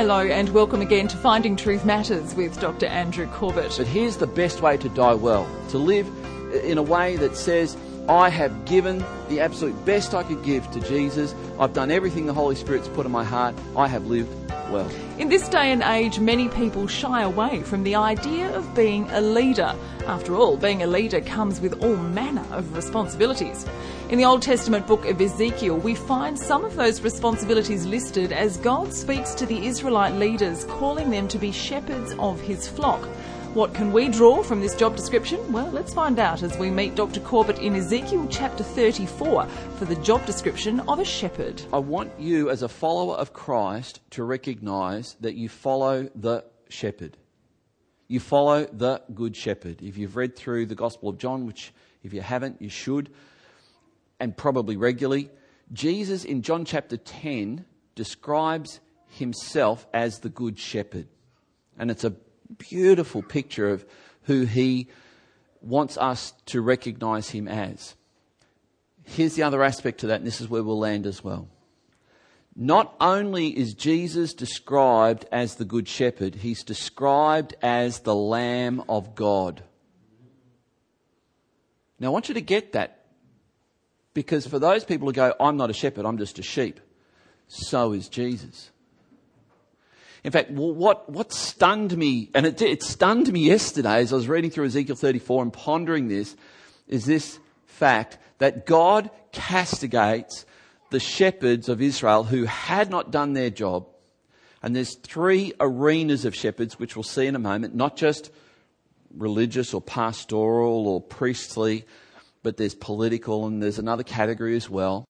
Hello and welcome again to Finding Truth Matters with Dr. Andrew Corbett. But here's the best way to die well to live in a way that says, I have given the absolute best I could give to Jesus. I've done everything the Holy Spirit's put in my heart. I have lived well. In this day and age, many people shy away from the idea of being a leader. After all, being a leader comes with all manner of responsibilities. In the Old Testament book of Ezekiel, we find some of those responsibilities listed as God speaks to the Israelite leaders, calling them to be shepherds of his flock. What can we draw from this job description? Well, let's find out as we meet Dr. Corbett in Ezekiel chapter 34 for the job description of a shepherd. I want you, as a follower of Christ, to recognize that you follow the shepherd. You follow the good shepherd. If you've read through the Gospel of John, which if you haven't, you should, and probably regularly, Jesus in John chapter 10 describes himself as the good shepherd. And it's a beautiful picture of who he wants us to recognize him as. Here's the other aspect to that, and this is where we'll land as well. Not only is Jesus described as the Good Shepherd, he's described as the Lamb of God. Now, I want you to get that because for those people who go, I'm not a shepherd, I'm just a sheep, so is Jesus. In fact, what, what stunned me, and it, it stunned me yesterday as I was reading through Ezekiel 34 and pondering this, is this fact that God castigates the shepherds of Israel who had not done their job. And there's three arenas of shepherds, which we'll see in a moment, not just religious or pastoral or priestly, but there's political and there's another category as well.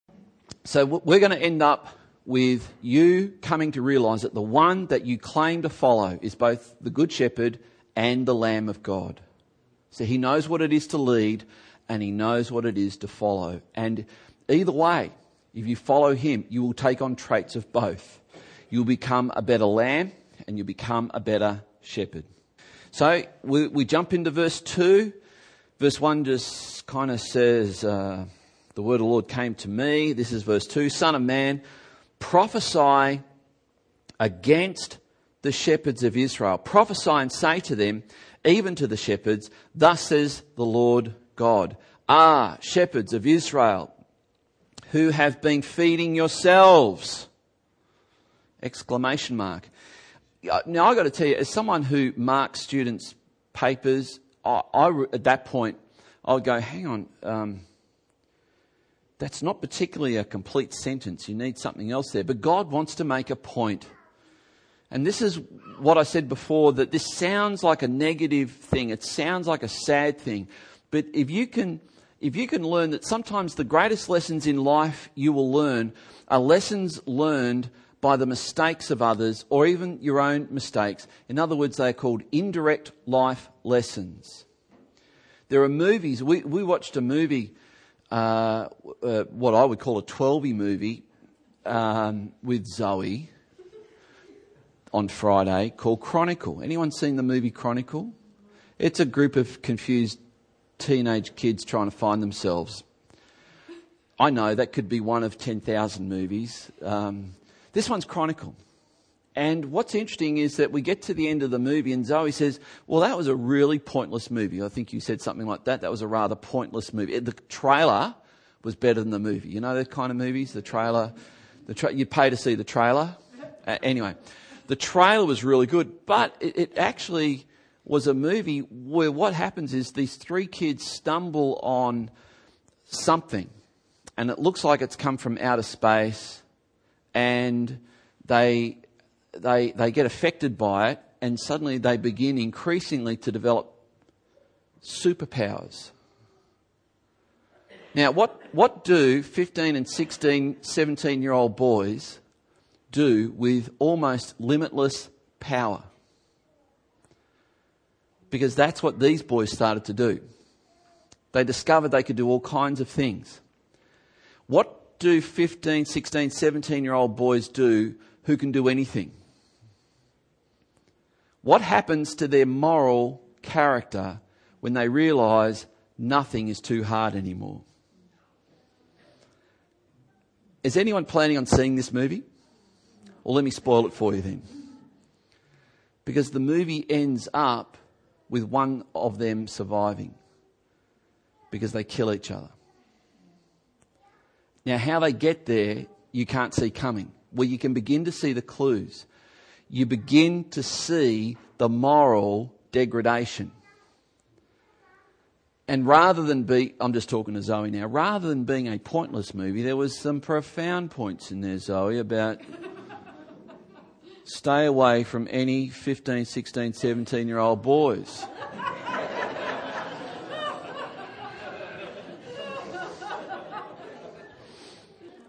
So we're going to end up with you coming to realize that the one that you claim to follow is both the Good Shepherd and the Lamb of God. So he knows what it is to lead and he knows what it is to follow. And either way, if you follow him, you will take on traits of both. You'll become a better lamb and you'll become a better shepherd. So we, we jump into verse 2. Verse 1 just kind of says, uh, The word of the Lord came to me. This is verse 2. Son of man, prophesy against the shepherds of Israel. Prophesy and say to them, even to the shepherds, Thus says the Lord God. Ah, shepherds of Israel, who have been feeding yourselves! Exclamation mark. Now I've got to tell you, as someone who marks students' papers, I, I at that point, I would go, hang on, um, that's not particularly a complete sentence. You need something else there. But God wants to make a point. And this is what I said before that this sounds like a negative thing. It sounds like a sad thing. But if you can, if you can learn that sometimes the greatest lessons in life you will learn are lessons learned by the mistakes of others or even your own mistakes. In other words, they are called indirect life lessons. There are movies. We, we watched a movie uh, uh, what I would call a 12 movie um, with Zoe on Friday called Chronicle. Anyone seen the movie Chronicle? It's a group of confused teenage kids trying to find themselves. I know that could be one of 10,000 movies. Um, this one's Chronicle. And what's interesting is that we get to the end of the movie and Zoe says, well, that was a really pointless movie. I think you said something like that. That was a rather pointless movie. The trailer was better than the movie. You know that kind of movies? The trailer, the tra- you pay to see the trailer. Uh, anyway, the trailer was really good, but it, it actually was a movie where what happens is these three kids stumble on something and it looks like it's come from outer space and they they, they get affected by it and suddenly they begin increasingly to develop superpowers. Now, what, what do 15 and 16, 17 year old boys do with almost limitless power? Because that's what these boys started to do. They discovered they could do all kinds of things. What do 15, 16, 17 year old boys do who can do anything? What happens to their moral character when they realize nothing is too hard anymore? Is anyone planning on seeing this movie? Well, let me spoil it for you then. Because the movie ends up with one of them surviving because they kill each other. Now, how they get there, you can't see coming. Well, you can begin to see the clues. You begin to see the moral degradation. And rather than be, I'm just talking to Zoe now, rather than being a pointless movie, there was some profound points in there, Zoe, about stay away from any 15, 16, 17 year old boys.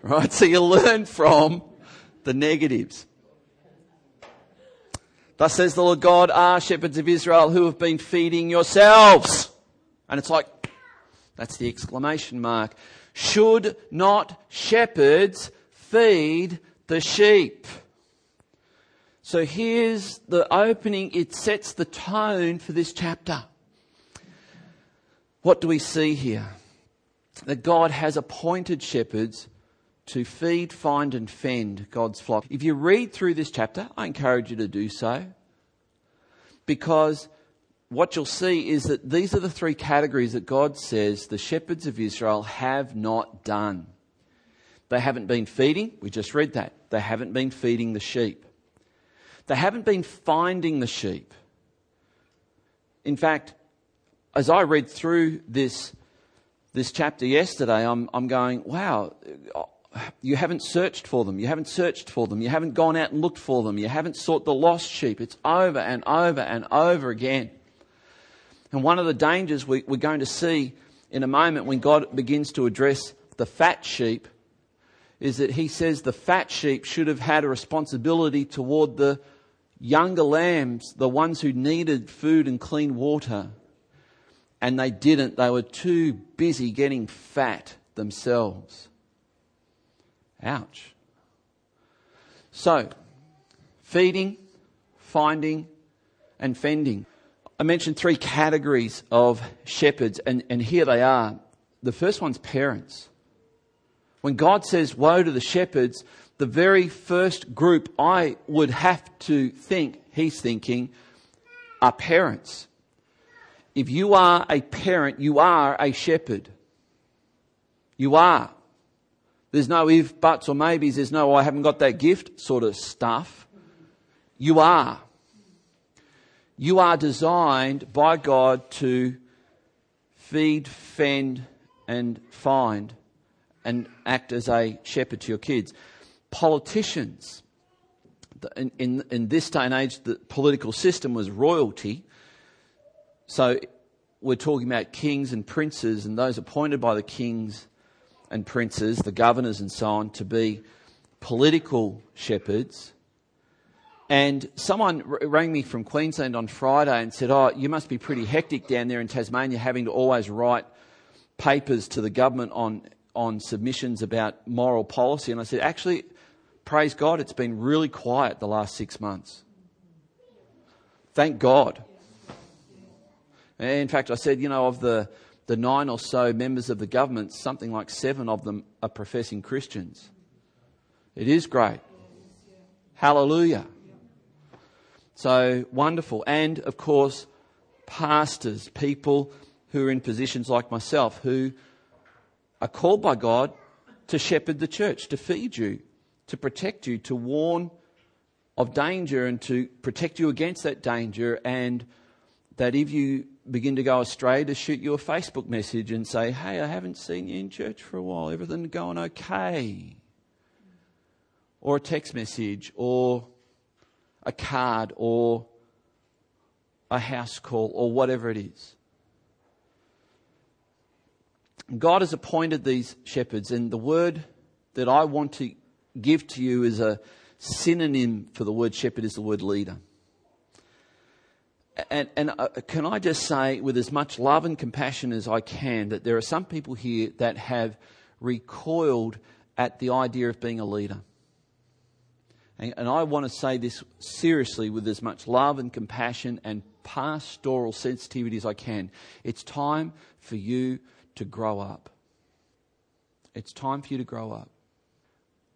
right? So you learn from the negatives. Thus says the Lord God, are shepherds of Israel who have been feeding yourselves. And it's like, that's the exclamation mark. Should not shepherds feed the sheep? So here's the opening. It sets the tone for this chapter. What do we see here? That God has appointed shepherds to feed, find, and fend God's flock. If you read through this chapter, I encourage you to do so. Because what you'll see is that these are the three categories that God says the shepherds of Israel have not done. They haven't been feeding, we just read that. They haven't been feeding the sheep. They haven't been finding the sheep. In fact, as I read through this, this chapter yesterday, I'm, I'm going, wow, you haven't searched for them. You haven't searched for them. You haven't gone out and looked for them. You haven't sought the lost sheep. It's over and over and over again. And one of the dangers we, we're going to see in a moment when God begins to address the fat sheep is that he says the fat sheep should have had a responsibility toward the younger lambs, the ones who needed food and clean water. And they didn't. They were too busy getting fat themselves. Ouch. So, feeding, finding, and fending. I mentioned three categories of shepherds, and, and here they are. The first one's parents. When God says, Woe to the shepherds, the very first group I would have to think he's thinking are parents. If you are a parent, you are a shepherd. You are. There's no if, buts, or maybes. There's no, oh, I haven't got that gift sort of stuff. You are. You are designed by God to feed, fend, and find and act as a shepherd to your kids. Politicians, in, in, in this day and age, the political system was royalty. So we're talking about kings and princes and those appointed by the kings and princes, the governors and so on, to be political shepherds. And someone rang me from Queensland on Friday and said, Oh, you must be pretty hectic down there in Tasmania having to always write papers to the government on, on submissions about moral policy. And I said, Actually, praise God, it's been really quiet the last six months. Thank God. In fact, I said, you know, of the the nine or so members of the government, something like seven of them are professing Christians. It is great. Hallelujah. So wonderful. And of course, pastors, people who are in positions like myself who are called by God to shepherd the church, to feed you, to protect you, to warn of danger and to protect you against that danger and that if you begin to go astray, to shoot you a Facebook message and say, Hey, I haven't seen you in church for a while. Everything going okay? Or a text message, or a card, or a house call, or whatever it is. God has appointed these shepherds, and the word that I want to give to you is a synonym for the word shepherd is the word leader. And, and uh, can I just say, with as much love and compassion as I can, that there are some people here that have recoiled at the idea of being a leader. And, and I want to say this seriously with as much love and compassion and pastoral sensitivity as I can. It's time for you to grow up. It's time for you to grow up.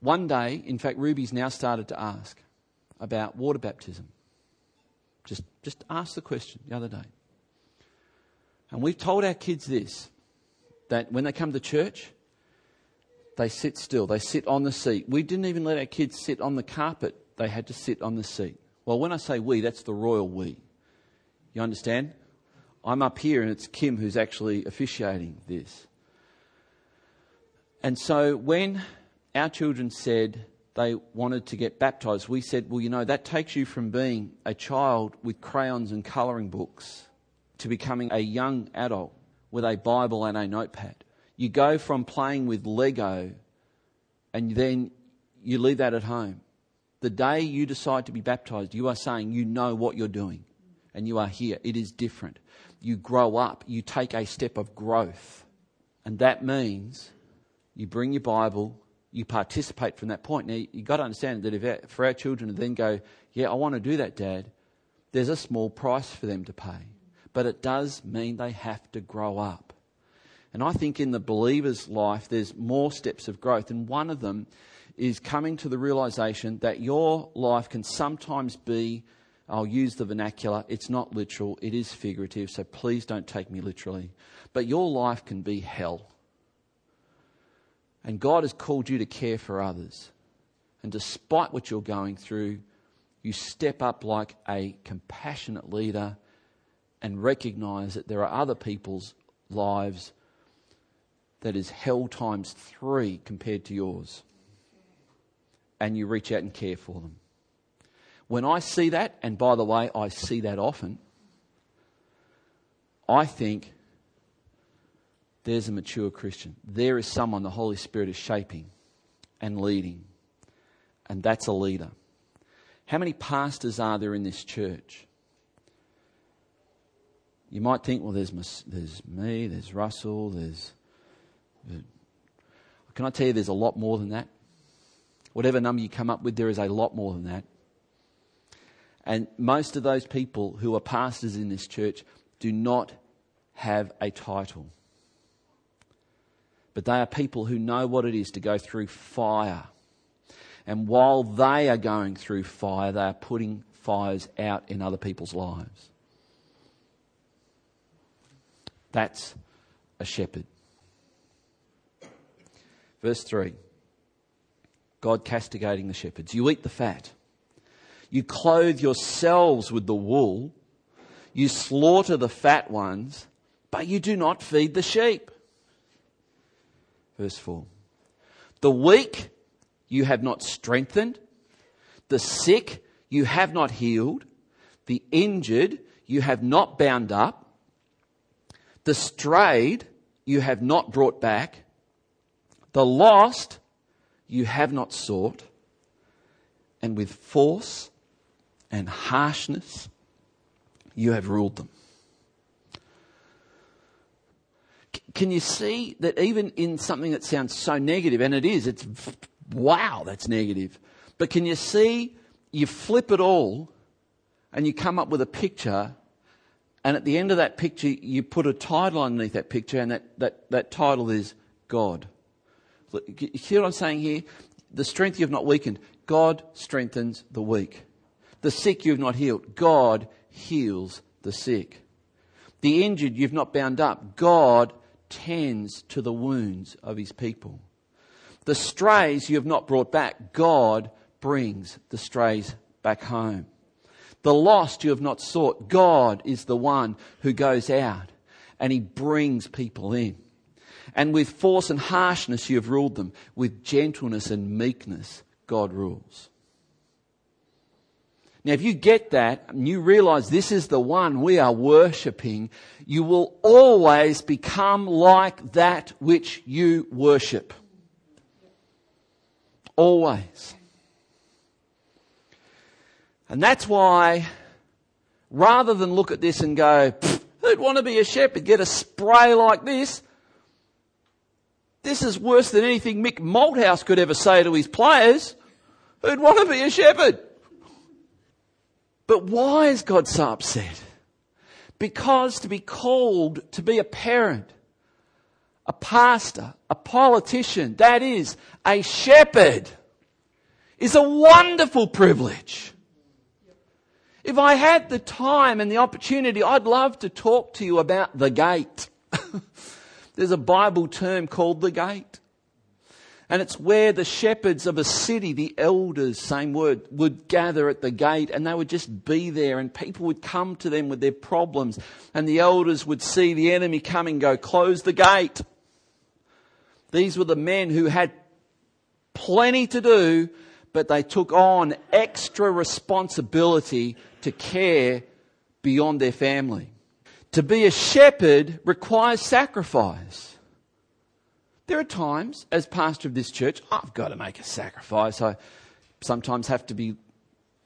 One day, in fact, Ruby's now started to ask about water baptism. Just, just ask the question the other day. And we've told our kids this that when they come to church, they sit still, they sit on the seat. We didn't even let our kids sit on the carpet, they had to sit on the seat. Well, when I say we, that's the royal we. You understand? I'm up here and it's Kim who's actually officiating this. And so when our children said they wanted to get baptized, we said, well, you know, that takes you from being a child with crayons and colouring books to becoming a young adult with a Bible and a notepad. You go from playing with Lego and then you leave that at home. The day you decide to be baptized, you are saying you know what you're doing and you are here. It is different. You grow up, you take a step of growth. And that means you bring your Bible, you participate from that point. Now, you've got to understand that if for our children to then go, Yeah, I want to do that, Dad, there's a small price for them to pay. But it does mean they have to grow up. And I think in the believer's life, there's more steps of growth. And one of them is coming to the realization that your life can sometimes be, I'll use the vernacular, it's not literal, it is figurative, so please don't take me literally. But your life can be hell. And God has called you to care for others. And despite what you're going through, you step up like a compassionate leader and recognize that there are other people's lives that is hell times three compared to yours. And you reach out and care for them. When I see that, and by the way, I see that often, I think there's a mature Christian. There is someone the Holy Spirit is shaping and leading. And that's a leader. How many pastors are there in this church? You might think, well, there's, there's me, there's Russell, there's. Can I tell you there's a lot more than that? Whatever number you come up with, there is a lot more than that. And most of those people who are pastors in this church do not have a title but they are people who know what it is to go through fire. And while they are going through fire, they are putting fires out in other people's lives. That's a shepherd. Verse 3 God castigating the shepherds. You eat the fat. You clothe yourselves with the wool. You slaughter the fat ones, but you do not feed the sheep. Verse 4. The weak you have not strengthened, the sick you have not healed, the injured you have not bound up, the strayed you have not brought back, the lost you have not sought, and with force and harshness you have ruled them. Can you see that even in something that sounds so negative, and it is, it's wow, that's negative. But can you see you flip it all and you come up with a picture, and at the end of that picture, you put a title underneath that picture, and that, that, that title is God. You see what I'm saying here? The strength you have not weakened, God strengthens the weak. The sick you have not healed, God heals the sick. The injured you've not bound up, God tends to the wounds of his people. The strays you have not brought back, God brings the strays back home. The lost you have not sought, God is the one who goes out and he brings people in. And with force and harshness you have ruled them. With gentleness and meekness, God rules. Now, if you get that and you realize this is the one we are worshipping, you will always become like that which you worship. Always. And that's why, rather than look at this and go, who'd want to be a shepherd, get a spray like this? This is worse than anything Mick Malthouse could ever say to his players. Who'd want to be a shepherd? But why is God so upset? Because to be called to be a parent, a pastor, a politician, that is, a shepherd, is a wonderful privilege. If I had the time and the opportunity, I'd love to talk to you about the gate. There's a Bible term called the gate. And it's where the shepherds of a city, the elders, same word, would gather at the gate and they would just be there and people would come to them with their problems and the elders would see the enemy coming go, close the gate. These were the men who had plenty to do, but they took on extra responsibility to care beyond their family. To be a shepherd requires sacrifice. There are times, as pastor of this church, I've got to make a sacrifice. I sometimes have to be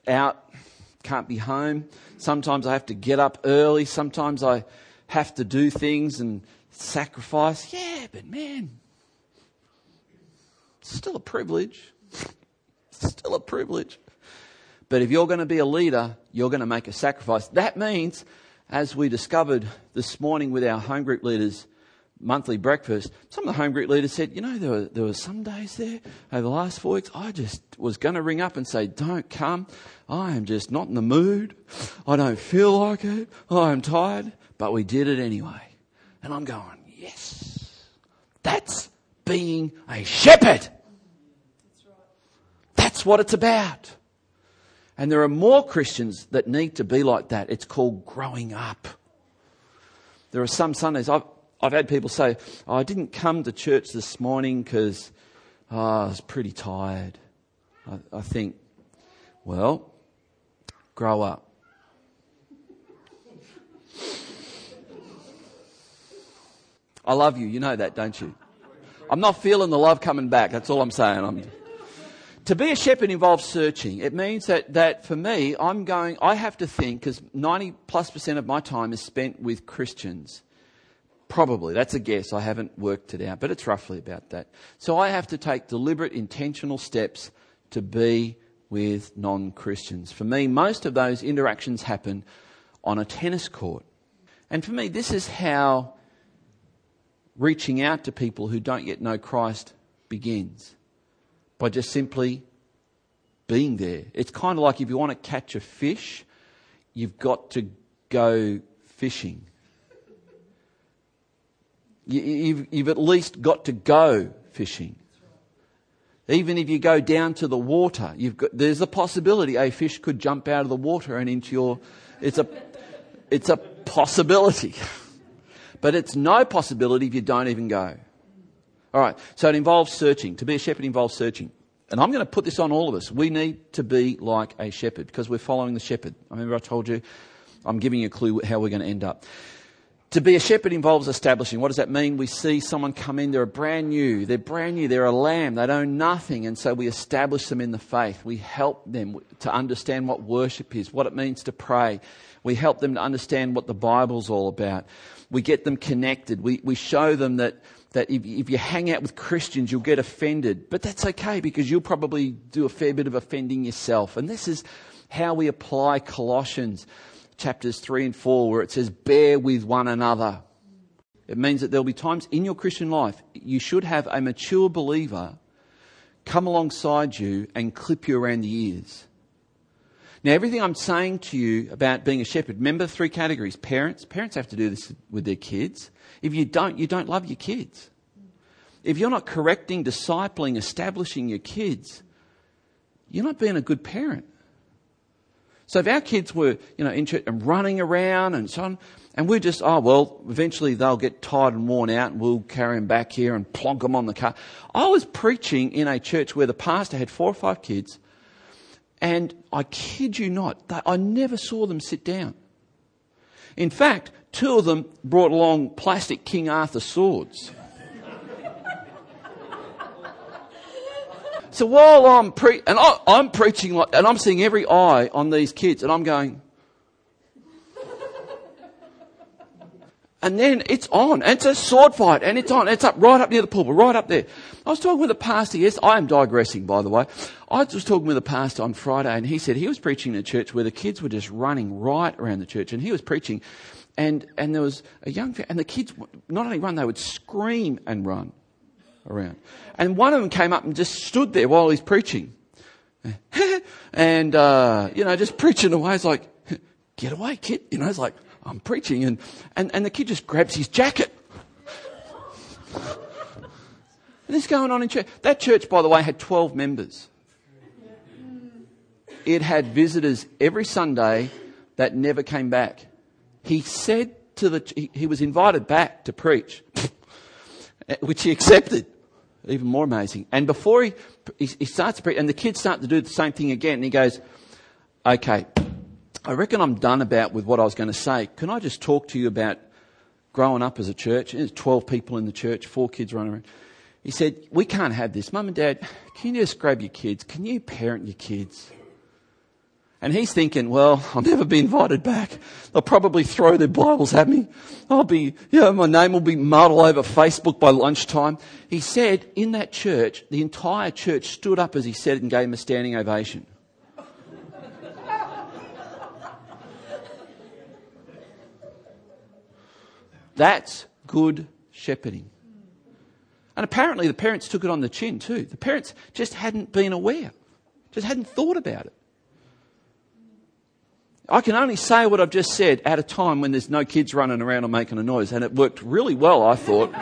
out, can't be home. Sometimes I have to get up early. Sometimes I have to do things and sacrifice. Yeah, but man, it's still a privilege. It's still a privilege. But if you're going to be a leader, you're going to make a sacrifice. That means, as we discovered this morning with our home group leaders, monthly breakfast, some of the home group leaders said, you know, there were, there were some days there over the last four weeks, I just was going to ring up and say, don't come. I am just not in the mood. I don't feel like it. I'm tired. But we did it anyway. And I'm going, yes. That's being a shepherd. That's what it's about. And there are more Christians that need to be like that. It's called growing up. There are some Sundays, I've, I've had people say, oh, I didn't come to church this morning because oh, ah, I was pretty tired. I, I think, well, grow up. I love you. You know that, don't you? I'm not feeling the love coming back. That's all I'm saying. I'm, to be a shepherd involves searching. It means that, that for me, I'm going, I have to think, because 90 plus percent of my time is spent with Christians. Probably. That's a guess. I haven't worked it out, but it's roughly about that. So I have to take deliberate, intentional steps to be with non Christians. For me, most of those interactions happen on a tennis court. And for me, this is how reaching out to people who don't yet know Christ begins by just simply being there. It's kind of like if you want to catch a fish, you've got to go fishing you've, you've at least got to go fishing. Even if you go down to the water, got, there's a possibility a fish could jump out of the water and into your. It's a, it's a possibility. but it's no possibility if you don't even go. All right, so it involves searching. To be a shepherd involves searching. And I'm going to put this on all of us. We need to be like a shepherd because we're following the shepherd. I remember I told you I'm giving you a clue how we're going to end up. To be a shepherd involves establishing. What does that mean? We see someone come in, they're brand new, they're brand new, they're a lamb, they don't know nothing, and so we establish them in the faith. We help them to understand what worship is, what it means to pray. We help them to understand what the Bible's all about. We get them connected. We, we show them that, that if, if you hang out with Christians, you'll get offended. But that's okay because you'll probably do a fair bit of offending yourself. And this is how we apply Colossians chapters 3 and 4 where it says, bear with one another. It means that there'll be times in your Christian life you should have a mature believer come alongside you and clip you around the ears. Now, everything I'm saying to you about being a shepherd, remember three categories. Parents, parents have to do this with their kids. If you don't, you don't love your kids. If you're not correcting, discipling, establishing your kids, you're not being a good parent. So if our kids were, you know, in church and running around and so on, and we're just, oh, well, eventually they'll get tired and worn out and we'll carry them back here and plonk them on the car. I was preaching in a church where the pastor had four or five kids and I kid you not, I never saw them sit down. In fact, two of them brought along plastic King Arthur swords. So while I'm pre- and I, I'm preaching like, and I'm seeing every eye on these kids, and I'm going, and then it's on, and it's a sword fight, and it's on, it's up right up near the pulpit, right up there. I was talking with a pastor. Yes, I am digressing, by the way. I was talking with a pastor on Friday, and he said he was preaching in a church where the kids were just running right around the church, and he was preaching, and and there was a young and the kids not only run, they would scream and run around. And one of them came up and just stood there while he's preaching. and, uh, you know, just preaching away. It's like, Get away, kid. You know, it's like, I'm preaching. And, and, and the kid just grabs his jacket. And this going on in church. That church, by the way, had 12 members. It had visitors every Sunday that never came back. He said to the, he, he was invited back to preach, Eh, which he accepted. Even more amazing. And before he, he, he starts to preach, and the kids start to do the same thing again, and he goes, okay, I reckon I'm done about with what I was going to say. Can I just talk to you about growing up as a church? There's 12 people in the church, four kids running around. He said, we can't have this. Mum and dad, can you just grab your kids? Can you parent your kids? And he's thinking, well, I'll never be invited back. They'll probably throw their Bibles at me. I'll be, you know, my name will be muddled over Facebook by lunchtime. He said in that church, the entire church stood up as he said it and gave him a standing ovation. That's good shepherding. And apparently the parents took it on the chin too. The parents just hadn't been aware, just hadn't thought about it. I can only say what I've just said at a time when there's no kids running around or making a noise, and it worked really well, I thought.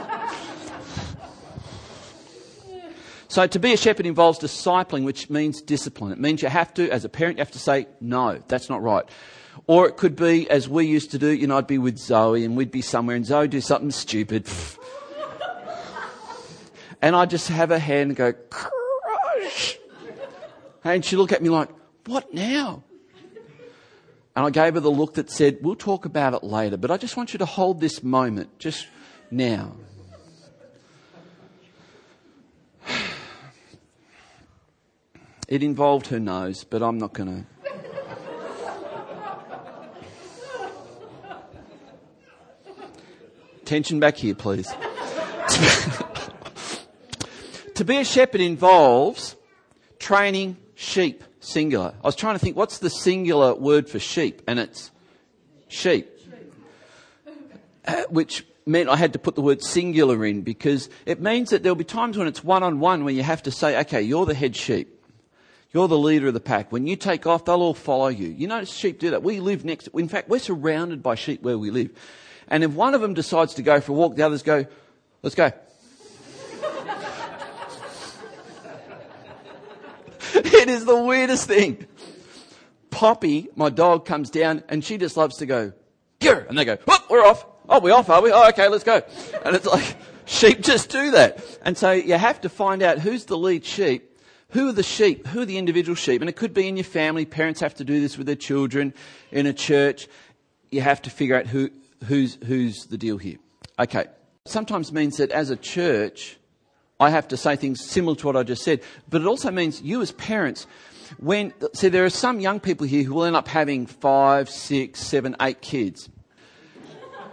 so to be a shepherd involves discipling, which means discipline. It means you have to, as a parent, you have to say, no, that's not right. Or it could be, as we used to do, you know, I'd be with Zoe and we'd be somewhere and Zoe do something stupid. and I'd just have her hand and go, crush. And she'd look at me like, what now? And I gave her the look that said, We'll talk about it later, but I just want you to hold this moment just now. It involved her nose, but I'm not going to. Tension back here, please. to be a shepherd involves training sheep singular. I was trying to think, what's the singular word for sheep? And it's sheep. Uh, which meant I had to put the word singular in because it means that there'll be times when it's one on one when you have to say, okay, you're the head sheep. You're the leader of the pack. When you take off, they'll all follow you. You notice sheep do that. We live next, in fact, we're surrounded by sheep where we live. And if one of them decides to go for a walk, the others go, let's go. it is the weirdest thing. Poppy, my dog, comes down and she just loves to go, Gir! And they go, we're off. Oh, we're off, are we? Oh, okay, let's go. And it's like, sheep just do that. And so you have to find out who's the lead sheep. Who are the sheep? Who are the individual sheep? And it could be in your family. Parents have to do this with their children. In a church, you have to figure out who, who's, who's the deal here. Okay. Sometimes means that as a church, I have to say things similar to what I just said. But it also means you as parents, when, see, there are some young people here who will end up having five, six, seven, eight kids.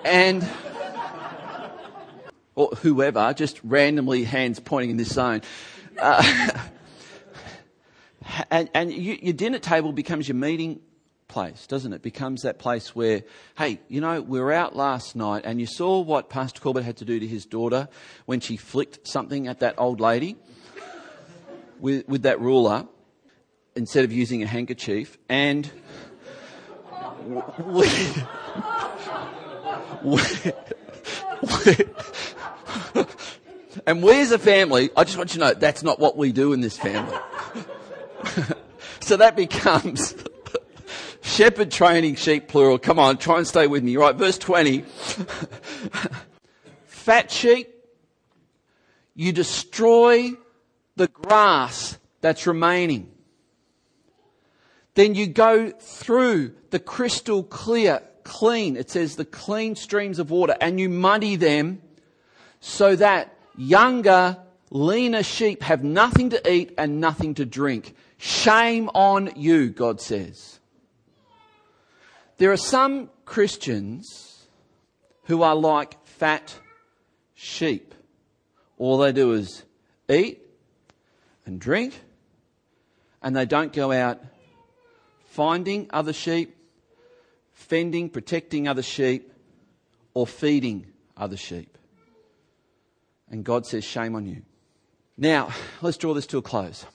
And, or whoever, just randomly hands pointing in this zone. Uh, and, and you, your dinner table becomes your meeting place, doesn't it? Becomes that place where, hey, you know, we were out last night and you saw what Pastor Corbett had to do to his daughter when she flicked something at that old lady with, with that ruler instead of using a handkerchief. And we, we, we, and we as a family, I just want you to know that's not what we do in this family. so that becomes Shepherd training sheep, plural. Come on, try and stay with me. Right, verse 20. Fat sheep, you destroy the grass that's remaining. Then you go through the crystal clear, clean, it says the clean streams of water, and you muddy them so that younger, leaner sheep have nothing to eat and nothing to drink. Shame on you, God says. There are some Christians who are like fat sheep. All they do is eat and drink, and they don't go out finding other sheep, fending, protecting other sheep, or feeding other sheep. And God says, Shame on you. Now, let's draw this to a close.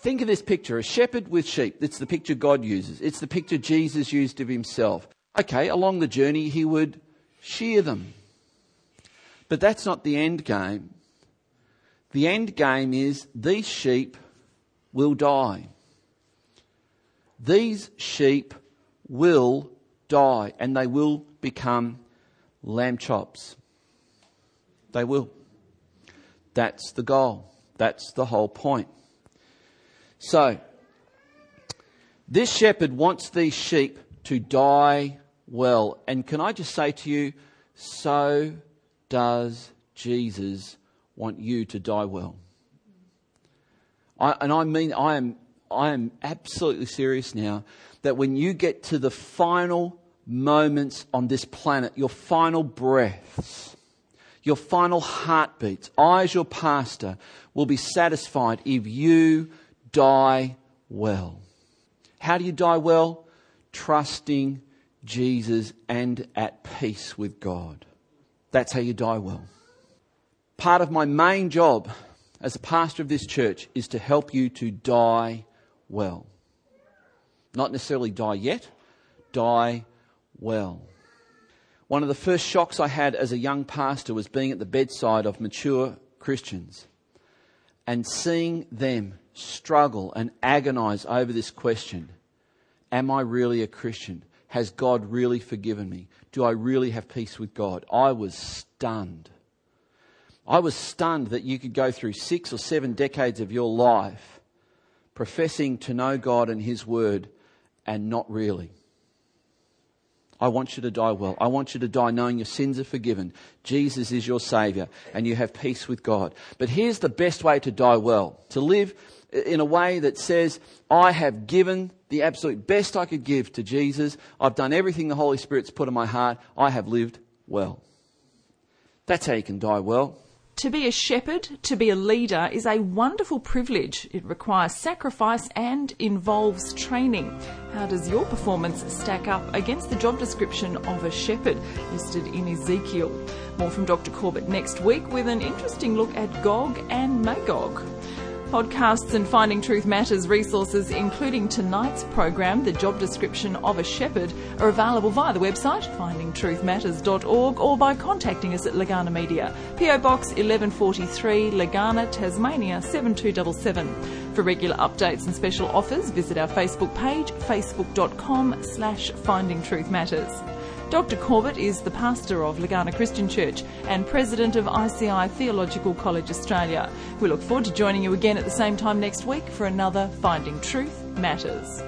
Think of this picture a shepherd with sheep. It's the picture God uses, it's the picture Jesus used of himself. Okay, along the journey, he would shear them. But that's not the end game. The end game is these sheep will die. These sheep will die and they will become lamb chops. They will. That's the goal. That's the whole point. So, this shepherd wants these sheep to die well. And can I just say to you, so does Jesus want you to die well. I, and I mean, I am, I am absolutely serious now that when you get to the final moments on this planet, your final breaths, your final heartbeats, I, as your pastor, will be satisfied if you die well. How do you die well? Trusting Jesus and at peace with God. That's how you die well. Part of my main job as a pastor of this church is to help you to die well. Not necessarily die yet, die well. One of the first shocks I had as a young pastor was being at the bedside of mature Christians and seeing them struggle and agonize over this question Am I really a Christian? Has God really forgiven me? Do I really have peace with God? I was stunned. I was stunned that you could go through six or seven decades of your life professing to know God and His Word and not really. I want you to die well. I want you to die knowing your sins are forgiven. Jesus is your Saviour and you have peace with God. But here's the best way to die well to live in a way that says, I have given the absolute best I could give to Jesus. I've done everything the Holy Spirit's put in my heart. I have lived well. That's how you can die well. To be a shepherd, to be a leader, is a wonderful privilege. It requires sacrifice and involves training. How does your performance stack up against the job description of a shepherd listed in Ezekiel? More from Dr. Corbett next week with an interesting look at Gog and Magog. Podcasts and Finding Truth Matters resources, including tonight's program, The Job Description of a Shepherd, are available via the website findingtruthmatters.org or by contacting us at Legana Media, PO Box 1143, Legana, Tasmania 7277. For regular updates and special offers, visit our Facebook page, facebook.com slash findingtruthmatters. Dr. Corbett is the pastor of Legana Christian Church and president of ICI Theological College Australia. We look forward to joining you again at the same time next week for another Finding Truth Matters.